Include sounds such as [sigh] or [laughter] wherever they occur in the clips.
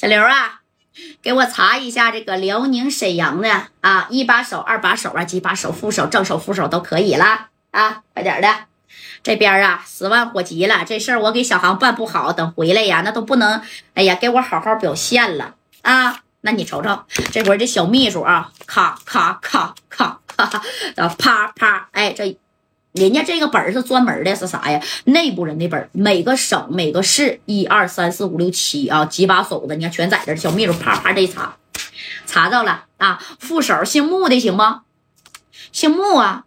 小刘啊，给我查一下这个辽宁沈阳的啊，一把手、二把手啊，几把手、副手、正手、副手都可以了啊，快点的。这边啊，十万火急了，这事儿我给小航办不好，等回来呀，那都不能，哎呀，给我好好表现了啊。那你瞅瞅，这会儿这小秘书啊，咔咔咔咔咔，[laughs] 啪啪，哎，这人家这个本儿是专门的，是啥呀？内部人的本儿，每个省每个市，一二三四五六七啊，几把手的，你看全在这。小秘书啪啪这一查，查到了啊，副手姓穆的行不？姓穆啊，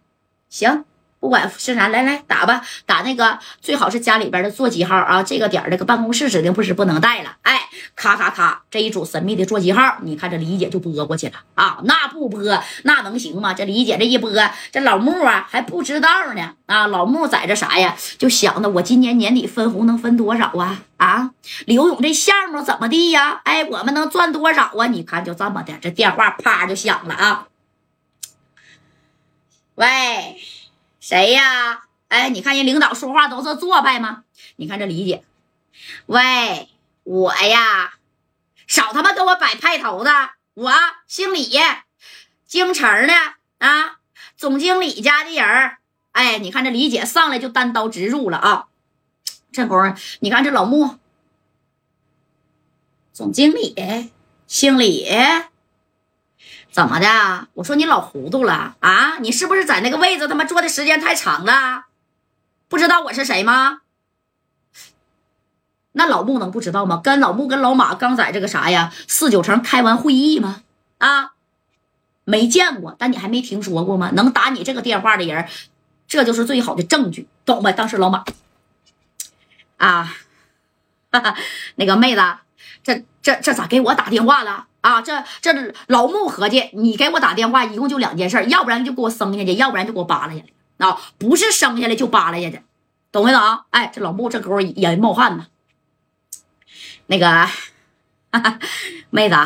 行。不管是啥，来来打吧，打那个最好是家里边的座机号啊，这个点这个办公室指定不是不能带了。哎，咔咔咔，这一组神秘的座机号，你看这李姐就拨过去了啊，那不拨那能行吗？这李姐这一拨，这老穆啊还不知道呢啊，老穆在这啥呀？就想着我今年年底分红能分多少啊？啊，刘勇这项目怎么地呀？哎，我们能赚多少啊？你看就这么的，这电话啪就响了啊，喂。谁呀？哎，你看人领导说话都是做派吗？你看这李姐，喂，我呀，少他妈给我摆派头子！我姓李，京城的啊，总经理家的人。哎，你看这李姐上来就单刀直入了啊！这功夫，你看这老穆，总经理，姓李。怎么的？我说你老糊涂了啊！你是不是在那个位置他妈坐的时间太长了？不知道我是谁吗？那老穆能不知道吗？跟老穆跟老马刚在这个啥呀四九城开完会议吗？啊，没见过，但你还没听说过吗？能打你这个电话的人，这就是最好的证据，懂没？当时老马啊，哈哈，那个妹子，这这这咋给我打电话了？啊，这这老穆合计，你给我打电话，一共就两件事，要不然就给我生下去，要不然就给我扒拉下来。啊，不是生下来就扒拉下去，懂没懂？哎，这老穆这勾也冒汗呢。那个，[laughs] 妹子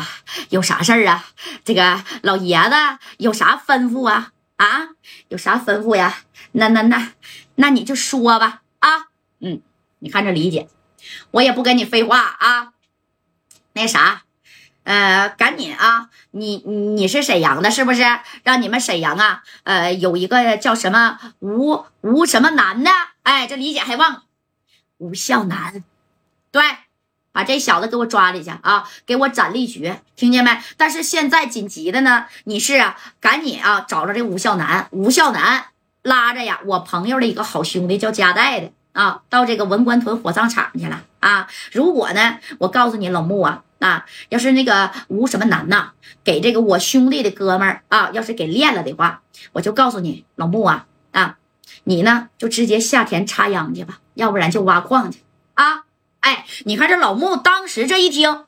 有啥事儿啊？这个老爷子有啥吩咐啊？啊，有啥吩咐呀？那那那那你就说吧。啊，嗯，你看这李姐，我也不跟你废话啊。那啥。呃，赶紧啊！你你是沈阳的，是不是？让你们沈阳啊，呃，有一个叫什么吴吴什么南的，哎，这李姐还忘了，吴孝南，对，把这小子给我抓里去啊，给我斩立决，听见没？但是现在紧急的呢，你是啊，赶紧啊，找着这吴孝南，吴孝南拉着呀，我朋友的一个好兄弟叫加代的啊，到这个文官屯火葬场去了啊。如果呢，我告诉你老穆啊。啊，要是那个吴什么男呐，给这个我兄弟的哥们儿啊，要是给练了的话，我就告诉你老穆啊啊，你呢就直接下田插秧去吧，要不然就挖矿去啊！哎，你看这老穆当时这一听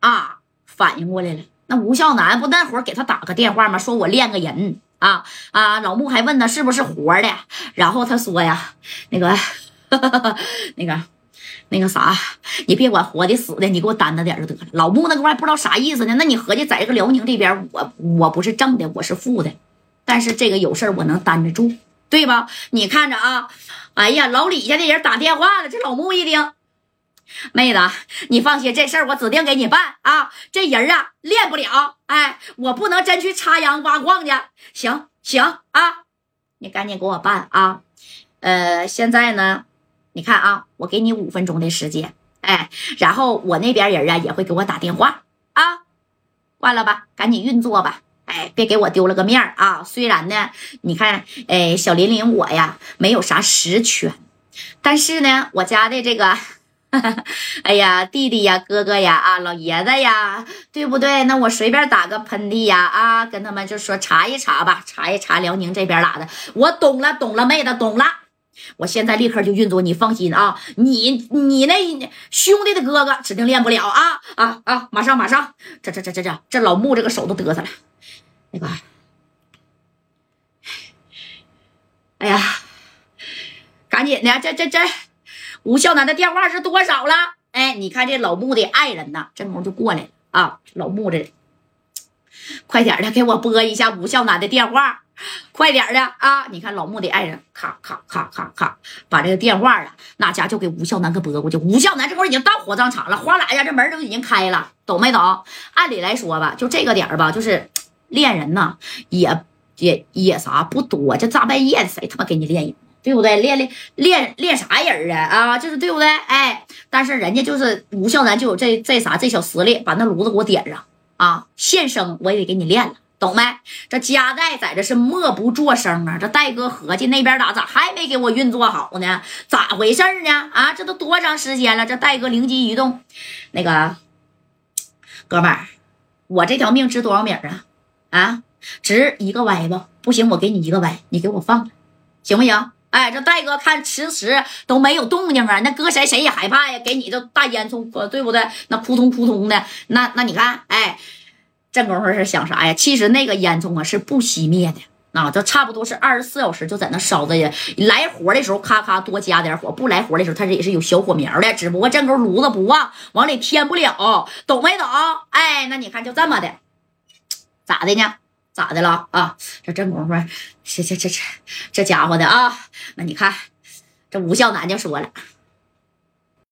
啊，反应过来了，那吴孝南不那会儿给他打个电话吗？说我练个人啊啊！老穆还问他是不是活的，然后他说呀，那个 [laughs] 那个。那个啥，你别管活的死的，你给我担着点就得了。老穆那个玩意不知道啥意思呢。那你合计在这个辽宁这边，我我不是正的，我是负的，但是这个有事我能担得住，对吧？你看着啊，哎呀，老李家的人打电话了，这老穆一听，妹子，你放心，这事儿我指定给你办啊。这人啊，练不了，哎，我不能真去插秧挖矿去。行行啊，你赶紧给我办啊。呃，现在呢？你看啊，我给你五分钟的时间，哎，然后我那边人啊也会给我打电话啊，挂了吧，赶紧运作吧，哎，别给我丢了个面啊。虽然呢，你看，哎，小林林我呀没有啥实权，但是呢，我家的这个，[laughs] 哎呀，弟弟呀，哥哥呀，啊，老爷子呀，对不对？那我随便打个喷嚏呀，啊，跟他们就说查一查吧，查一查辽宁这边哪的，我懂了，懂了，妹子，懂了。我现在立刻就运作，你放心啊！你你那兄弟的哥哥指定练不了啊啊啊！马上马上，这这这这这这老穆这个手都嘚瑟了，那个，哎呀，赶紧的，这这这吴孝南的电话是多少了？哎，你看这老穆的爱人呐，这功夫就过来了啊！老穆这，快点的给我拨一下吴孝南的电话 [laughs] 快点的啊！你看老穆的爱人，咔咔咔咔咔，把这个电话啊，那家就给吴孝南给拨过去。吴孝南这会儿已经到火葬场了，哗啦一下，这门都已经开了，懂没懂？按理来说吧，就这个点儿吧，就是恋人呐，也也也啥不多，这大半夜谁他妈给你恋人？对不对？练练练练啥人啊？啊，就是对不对？哎，但是人家就是吴孝南就有这这啥这小实力，把那炉子给我点上啊！现生我也得给你练了，懂没？这加代在这是默不作声啊！这戴哥合计那边咋咋还没给我运作好呢？咋回事呢？啊，这都多长时间了？这戴哥灵机一动，那个哥们儿，我这条命值多少米啊？啊，值一个歪吧？不行，我给你一个歪，你给我放了，行不行？哎，这戴哥看迟迟都没有动静啊，那搁谁谁也害怕呀。给你这大烟囱，对不对？那扑通扑通的，那那你看，哎，这功夫是想啥呀？其实那个烟囱啊是不熄灭的啊，这差不多是二十四小时就在那烧着呀。来活的时候咔咔多加点火，不来活的时候它这也是有小火苗的。只不过这根炉子不旺，往里添不了，懂没懂？哎，那你看就这么的，咋的呢？咋的了啊？这这功夫，这这这这这家伙的啊！那你看，这吴孝南就说了。